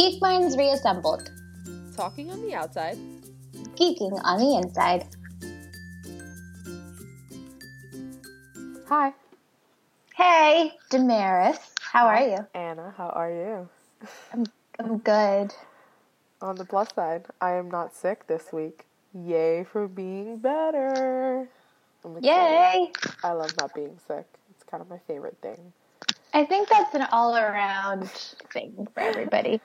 Geek Minds Reassembled. Talking on the outside. Geeking on the inside. Hi. Hey, Damaris. How are you? Anna, how are you? I'm, I'm good. On the plus side, I am not sick this week. Yay for being better. Yay! I love not being sick. It's kind of my favorite thing. I think that's an all around thing for everybody.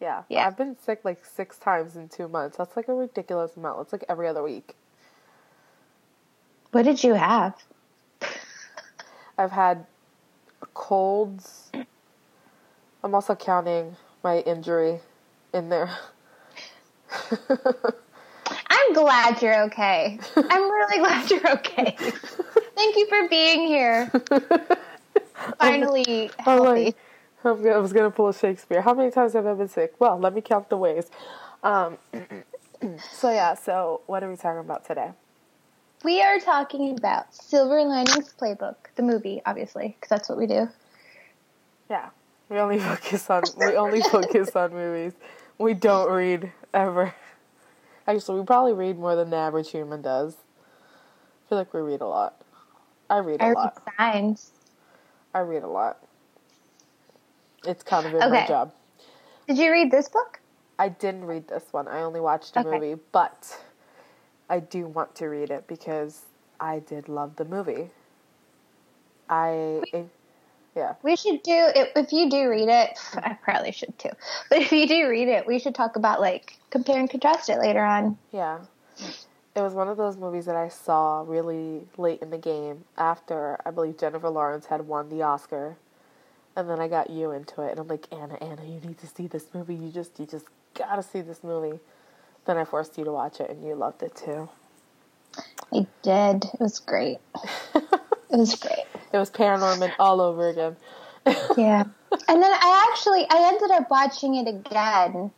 Yeah. Yeah. I've been sick like six times in two months. That's like a ridiculous amount. It's like every other week. What did you have? I've had colds. I'm also counting my injury in there. I'm glad you're okay. I'm really glad you're okay. Thank you for being here. Finally oh I'm healthy. like, I'm gonna, I was gonna pull a Shakespeare. How many times have I been sick? Well, let me count the ways. Um, so yeah. So what are we talking about today? We are talking about Silver Linings Playbook, the movie, obviously, because that's what we do. Yeah, we only focus on we only focus on movies. We don't read ever. Actually, we probably read more than the average human does. I feel like we read a lot. I read a I read lot. signs. I read a lot. It's kind of in my job. Did you read this book? I didn't read this one. I only watched the Okay. movie, but I do want to read it because I did love the movie. I it- yeah. We should do if you do read it. I probably should too. But if you do read it, we should talk about like compare and contrast it later on. Yeah. It was one of those movies that I saw really late in the game after I believe Jennifer Lawrence had won the Oscar. And then I got you into it and I'm like, Anna, Anna, you need to see this movie. You just you just gotta see this movie. Then I forced you to watch it and you loved it too. I did. It was great. it was great. It was Paranorman all over again. Yeah. And then I actually I ended up watching it again,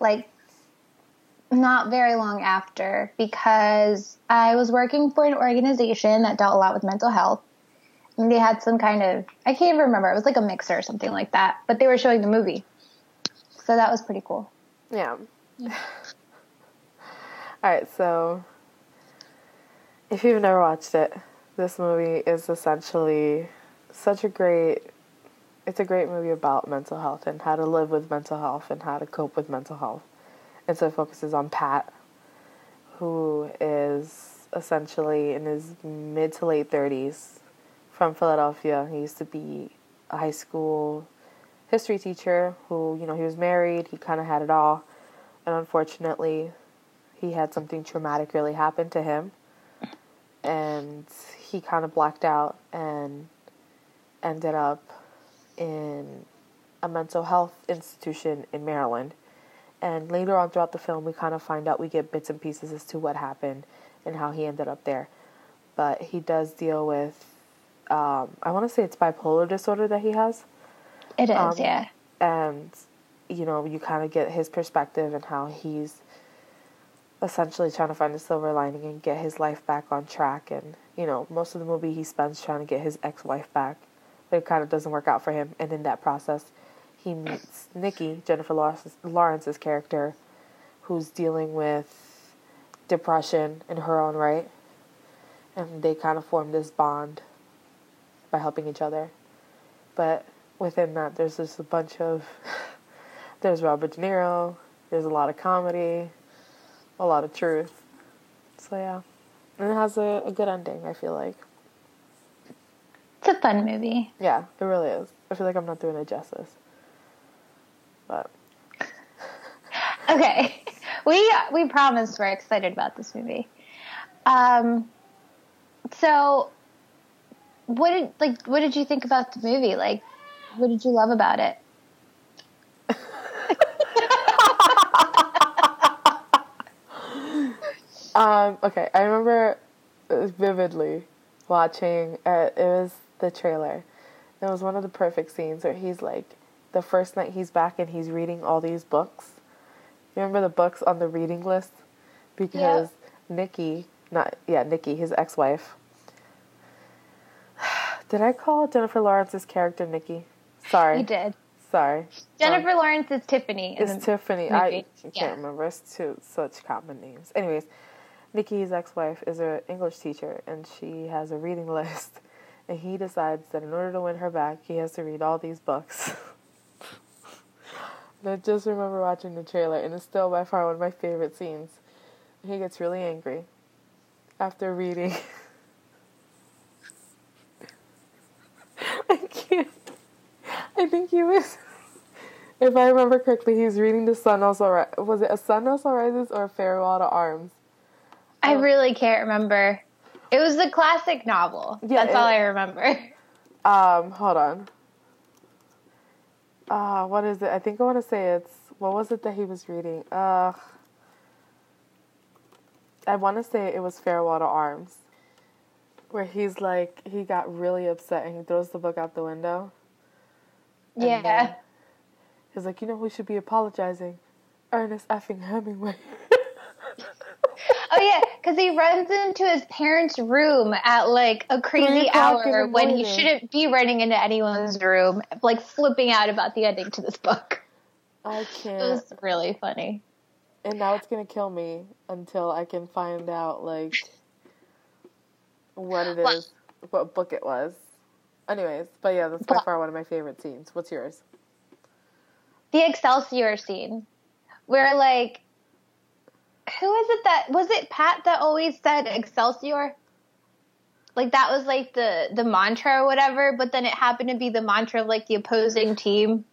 like not very long after, because I was working for an organization that dealt a lot with mental health. They had some kind of I can't even remember, it was like a mixer or something like that. But they were showing the movie. So that was pretty cool. Yeah. Alright, so if you've never watched it, this movie is essentially such a great it's a great movie about mental health and how to live with mental health and how to cope with mental health. And so it focuses on Pat, who is essentially in his mid to late 30s from Philadelphia. He used to be a high school history teacher who, you know, he was married, he kind of had it all. And unfortunately, he had something traumatic really happen to him. And he kind of blacked out and ended up in a mental health institution in Maryland. And later on throughout the film, we kind of find out, we get bits and pieces as to what happened and how he ended up there. But he does deal with, um, I want to say it's bipolar disorder that he has. It is, Um, yeah. and you know you kind of get his perspective and how he's essentially trying to find a silver lining and get his life back on track. And you know most of the movie he spends trying to get his ex-wife back. But it kind of doesn't work out for him. And in that process he meets nikki jennifer Lawrence- lawrence's character who's dealing with depression in her own right. And they kind of form this bond by helping each other but within that there's just a bunch of there's Robert De Niro, there's a lot of comedy, a lot of truth. So yeah. And it has a, a good ending, I feel like. It's a fun movie. Yeah, it really is. I feel like I'm not doing it justice. But Okay. We we promised we're excited about this movie. Um so what did like what did you think about the movie? Like what did you love about it? um okay, I remember vividly watching uh, it was the trailer. It was one of the perfect scenes where he's like the first night he's back and he's reading all these books. You remember the books on the reading list? Because Nikki, not yeah, Nikki, his ex-wife. Did I call Jennifer Lawrence's character Nikki? Sorry. You did. Sorry. Jennifer Lawrence is Tiffany. It's Tiffany. I, movie. I can't Yeah. remember. It's two such common names. Anyways, Nikki's ex-wife is an English teacher, and she has a reading list. And he decides that in order to win her back, he has to read all these books. I just remember watching the trailer, and it's still by far one of my favorite scenes. He gets really angry after reading. I can't. I think he was. If I remember correctly, he was reading The Sun Also Ri- Was it A Sun Also Rises or Farewell to Arms? I really can't remember. It was the classic novel. Yeah, That's all I remember. Um, hold on. Uh, what is it? I think I want to say it's. What was it that he was reading? Uh, I want to say it was Farewell to Arms. Where he's like, he got really upset and he throws the book out the window. Yeah. He's like, you know who should be apologizing? Ernest effing Hemingway. Oh yeah, because he runs into his parents' room at like a crazy hour when he shouldn't be running into anyone's room, like flipping out about the ending to this book. I can't. It was really funny. And now it's gonna kill me until I can find out like what it is, what book it was. Anyways, but yeah, that's by But- far one of my favorite scenes. What's yours? The Excelsior scene, where like, who is it that was it? Pat that always said Excelsior. Like that was like the the mantra or whatever, but then it happened to be the mantra of like the opposing team.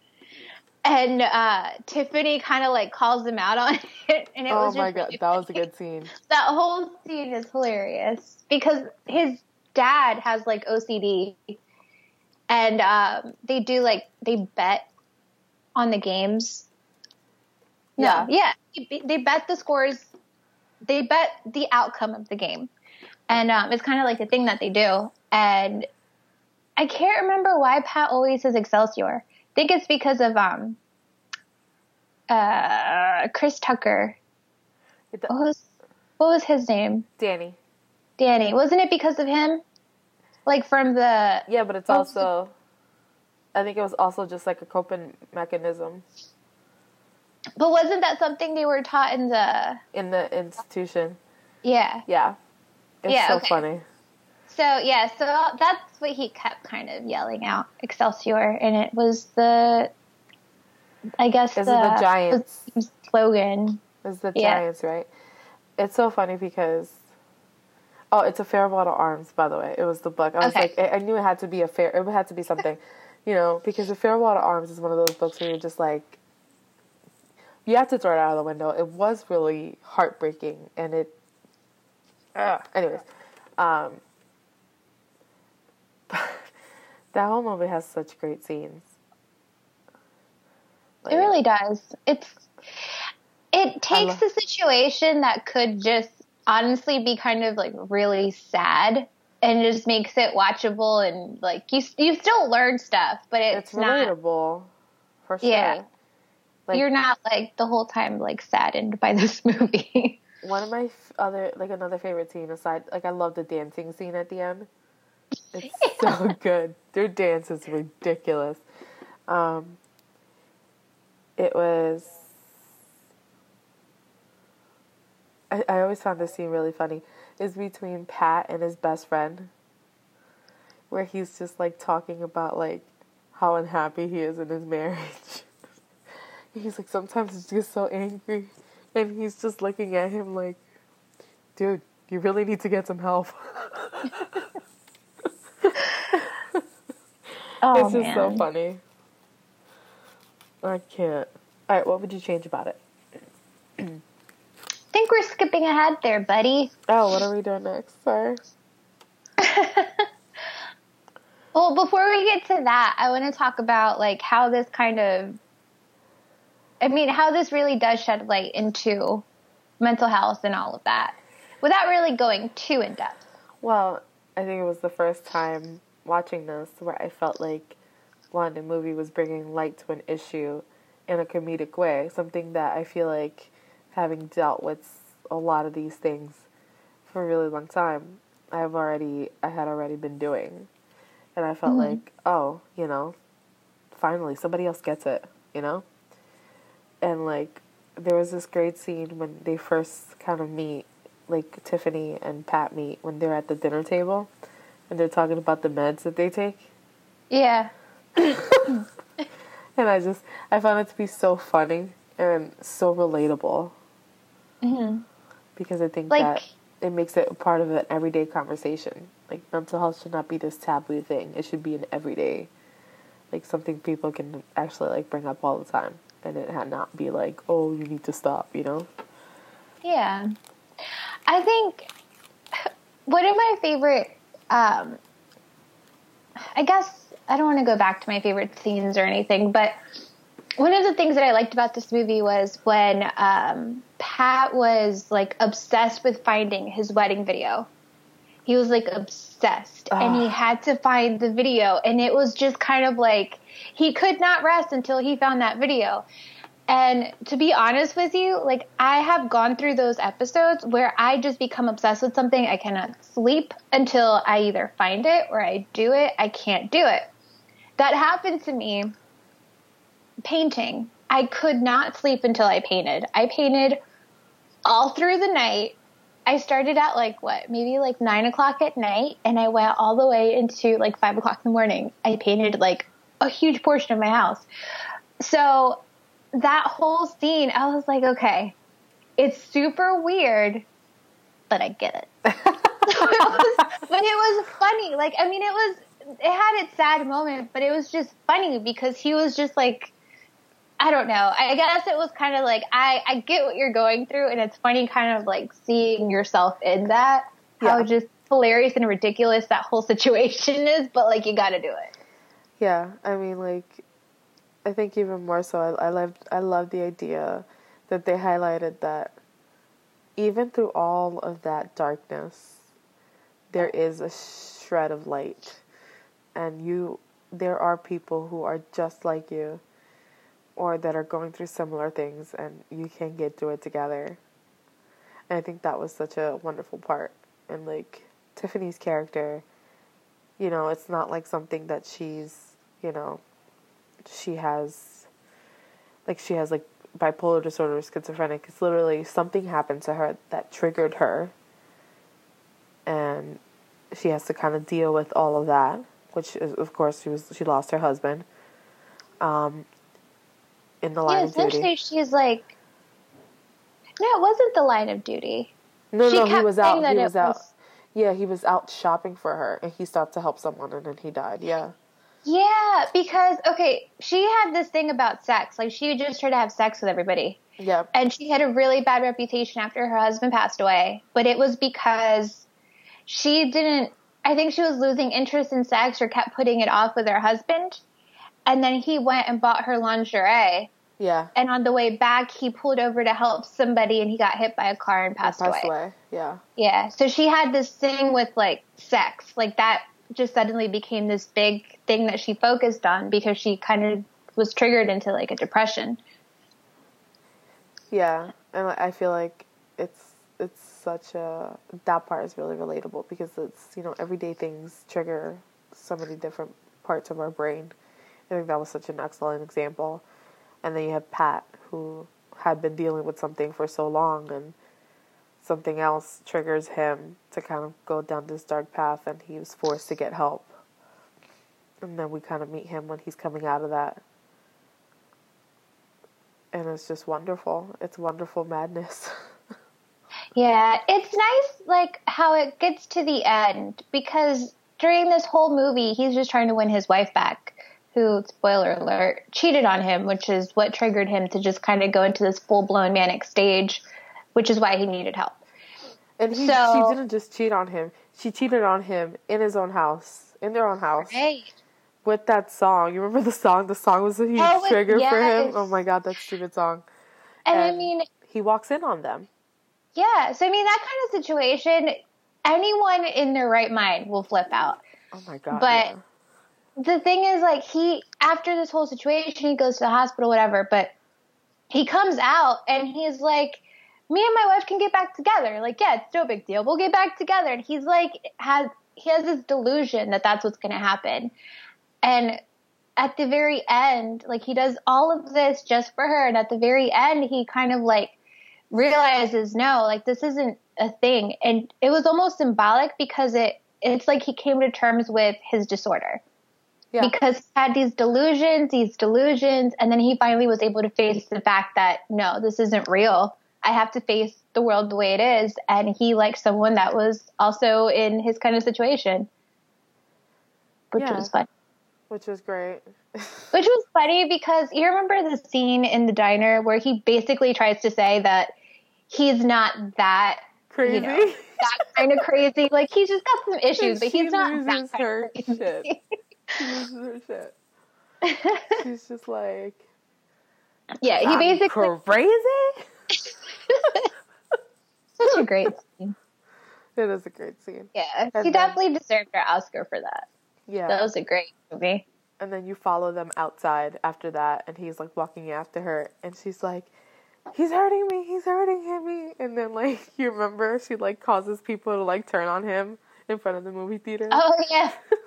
And uh, Tiffany kind of like calls him out on it, and it oh was my god, really that was a good scene. that whole scene is hilarious because his dad has like OCD, and um, they do like they bet on the games. No, yeah, they- they bet the scores. They bet the outcome of the game, and um, it's kind of like a thing that they do. And I can't remember why Pat always says Excelsior. I think it's because of um, uh, Chris Tucker. What was what was his name? Danny. Danny. Wasn't it because of him? Like from the Yeah, but it's also. I think it was also just like a coping mechanism But wasn't that something they were taught in the in the institution. Yeah. Yeah, it's Yeah, so okay. funny. So yeah, so that's what he kept kind of yelling out, Excelsior, and it was the I guess Is the, the Giants? slogan. It's the Yeah. Giants, right? It's so funny because. Oh, it's a Farewell to Arms, by the way. It was the book. I was Okay. like, I I knew it had to be a fair. It had to be something, you know, because the Farewell to Arms is one of those books where you're just like, you have to throw it out of the window. It was really heartbreaking, and it. Uh, anyways, um, that whole movie has such great scenes. It really does. It's it takes a situation that could just honestly be kind of like really sad and just makes it watchable and like you you still learn stuff, but it's, It's not relatable, for sure. Yeah. Like- you're not like the whole time like saddened by this movie. One of my f- other, like another favorite scene aside, like I love the dancing scene at the end. It's so good. Their dance is ridiculous. Um, it was. I, I always found this scene really funny. Is between Pat and his best friend, where he's just like talking about like how unhappy he is in his marriage. he's like sometimes he gets so angry, and he's just looking at him like, dude, you really need to get some help. oh it's just so funny. I can't. All right, what would you change about it? I think we're skipping ahead there, buddy. Oh, what are we doing next? Sorry. Well, before we get to that, I want to talk about like how this kind of I mean, how this really does shed light into mental health and all of that without really going too in depth. Well, I think it was the first time watching this where I felt like one, the movie was bringing light to an issue in a comedic way, something that I feel like having dealt with a lot of these things for a really long time, I've already I had already been doing. And I felt mm-hmm. like, oh, you know, finally somebody else gets it, you know? And like there was this great scene when they first kind of meet, like Tiffany and Pat meet when they're at the dinner table and they're talking about the meds that they take. Yeah. and I just I found it to be so funny and so relatable. Mm-hmm. Because I think Like- that it makes it a part of an everyday conversation. Like mental health should not be this taboo thing. It should be an everyday, like something people can actually like bring up all the time, and it had not be like, oh, you need to stop. You know? Yeah. I think one of my favorite, um, I guess I don't want to go back to my favorite scenes or anything, but one of the things that I liked about this movie was when um, Pat was like obsessed with finding his wedding video. He was like obsessed and he Ah. had to find the video and it was just kind of like he could not rest until he found that video. And to be honest with you, like I have gone through those episodes where I just become obsessed with something. I cannot sleep until I either find it or I do it. I can't do it. That happened to me painting. I could not sleep until I painted. I painted all through the night. I started at like what, maybe like nine o'clock at night, and I went all the way into like five o'clock in the morning. I painted like a huge portion of my house. So that whole scene, I was like, okay, it's super weird, but I get it. but it was funny. Like, I mean, it was, it had its sad moment, but it was just funny because he was just like, I don't know. I guess it was kind of like, I, I get what you're going through, and it's funny kind of like seeing yourself in that. How just hilarious and ridiculous that whole situation is, but like, you gotta do it. Yeah, I mean, like, I think even more so, I, I loved, I love the idea that they highlighted that even through all of that darkness, there is a shred of light, and you, there are people who are just like you, or that are going through similar things, and you can get through it together. And I think that was such a wonderful part, and like Tiffany's character you know, it's not like something that she's, you know, she has, like, she has, like, bipolar disorder or schizophrenic. It's literally something happened to her that triggered her. And she has to kind of deal with all of that, which is, of course, she was, she lost her husband. Um, in the line Yeah, of duty. essentially, she's like, no, it wasn't the line of duty. No, she no, he was out. He was out. was- Yeah, he was out shopping for her, and he stopped to help someone, and then he died. Yeah. Yeah, because okay, she had this thing about sex. Like she just tried to have sex with everybody. Yeah. And she had a really bad reputation after her husband passed away. But it was because she didn't I think she was losing interest in sex or kept putting it off with her husband. And then he went and bought her lingerie. Yeah. And on the way back, he pulled over to help somebody and he got hit by a car and passed, Passed away. away. Yeah. Yeah. So she had this thing with like sex. Like that just suddenly became this big thing that she focused on because she kind of was triggered into like a depression. Yeah, and I I feel like it's it's such a that part is really relatable because it's you know everyday things trigger so many different parts of our brain. I think that was such an excellent example. And then you have Pat who had been dealing with something for so long and something else triggers him to kind of go down this dark path and he was forced to get help. And then we kind of meet him when he's coming out of that and it's just wonderful. It's wonderful madness. Yeah, it's nice like how it gets to the end because during this whole movie he's just trying to win his wife back who spoiler alert cheated on him, which is what triggered him to just kind of go into this full-blown manic stage, which is why he needed help. and he, So- she didn't just cheat on him; she cheated on him in his own house, in their own house, Right. with that song. You remember the song? The song was a huge Oh, trigger for him. Oh my god, that stupid song! And I mean, He walks in on them. Yeah, so I mean that kind of situation, anyone in their right mind will flip out. Oh my god! But- yeah. The thing is, like he after this whole situation, he goes to the hospital, whatever. But he comes out and he's like, "Me and my wife can get back together." Like, yeah, it's no big deal. We'll get back together. And he's like, has he has this delusion that that's what's going to happen, and at the very end, like he does all of this just for her, and at the very end, he kind of like realizes, no, like this isn't a thing, and it was almost symbolic because it it's like he came to terms with his disorder. Yeah. Because he had these delusions, these delusions, and then he finally was able to face the fact that no, this isn't real. I have to face the world the way it is. And he liked someone that was also in his kind of situation, which yeah. was fun. Which was great. which was funny because you remember the scene in the diner where he basically tries to say that he's not that crazy, you know, that kind of crazy. Like he's just got some issues, but he's not that kind of crazy. She loses her shit. She's just like, yeah, he basically crazy. Such a great scene. It is a great scene. Yeah, and he then, definitely deserved an Oscar for that. Yeah, that was a great movie. And then you follow them outside after that, and he's like walking after her, and she's like, "He's hurting me! He's hurting me!" And then like you remember, she like causes people to like turn on him in front of the movie theater. Oh yeah.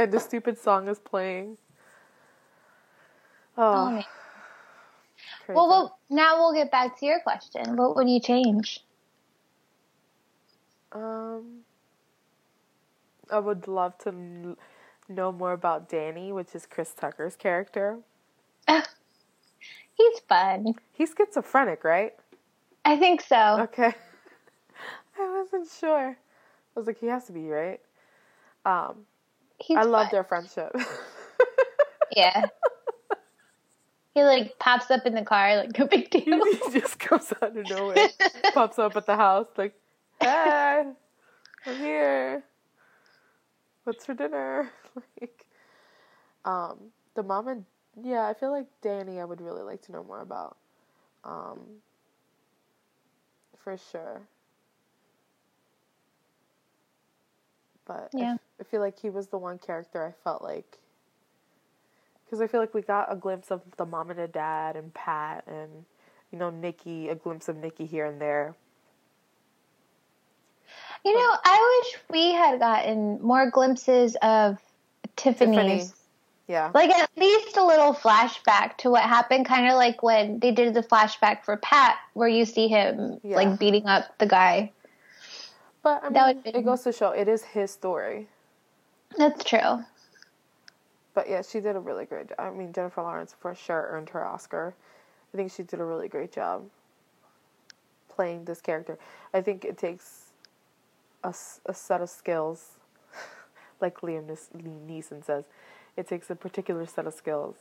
and the stupid song is playing. Oh. oh well, well, now we'll get back to your question. What would you change? Um, I would love to know more about Danny, which is Chris Tucker's character. he's fun. He's schizophrenic, right? I think so. Okay. I wasn't sure. I was like, he has to be, right? Um, he's I love their friendship. yeah. He like pops up in the car, like no big deal. he just comes out of nowhere, pops up at the house, like, "Hey, I'm here. What's for dinner?" like, um, the mom and yeah, I feel like Danny. I would really like to know more about, um, for sure. But yeah, I, feel like he was the one character I felt like because I feel like we got a glimpse of the mom and the dad and Pat and you know Nikki, a glimpse of Nikki here and there. You know, I wish we had gotten more glimpses of Tiffany's. Tiffany. Yeah. Like at least a little flashback to what happened, kind of like when they did the flashback for Pat, where you see him yeah. like beating up the guy. But I mean, it goes to show it is his story. That's true. But yeah, she did a really great job. I mean, Jennifer Lawrence for sure earned her Oscar. I think she did a really great job playing this character. I think it takes a, a set of skills, like Liam Neeson says, it takes a particular set of skills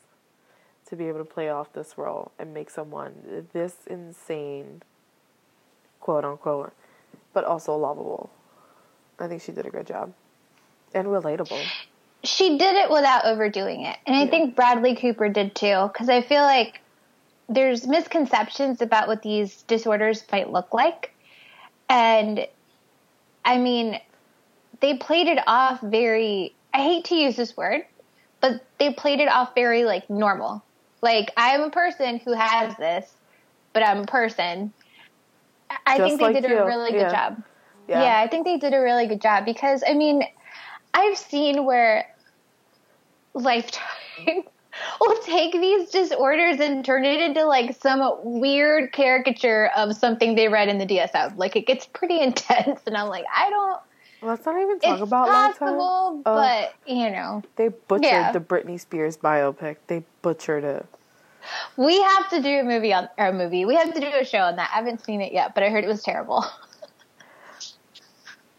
to be able to play off this role and make someone this insane, quote unquote, but also lovable. I think she did a good job and relatable she did it without overdoing it. And I yeah. think Bradley Cooper did too, because I feel like there's misconceptions about what these disorders might look like. And I mean, they played it off very, I hate to use this word, but they played it off very like normal. Like, I'm a person who has this, but I'm a person. I Just think they like did you. a really good yeah. job. Yeah. yeah, I think they did a really good job because, I mean, I've seen where Lifetime will take these disorders and turn it into like some weird caricature of something they read in the DSM. Like it gets pretty intense, and I'm like, I don't. Let's not even talk it's about possible, but you know, they butchered yeah. the Britney Spears biopic. They butchered it. We have to do a movie on or a movie. We have to do a show on that. I haven't seen it yet, but I heard it was terrible.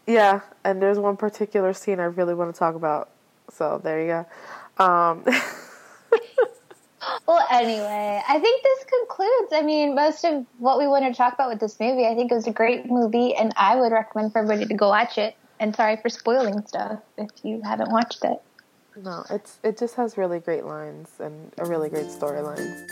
Yeah, and there's one particular scene I really want to talk about. So there you go. Um. well, anyway, I think this concludes. I mean, most of what we want to talk about with this movie. I think it was a great movie, and I would recommend for everybody to go watch it. And sorry for spoiling stuff if you haven't watched it. No, it's it just has really great lines and a really great storyline.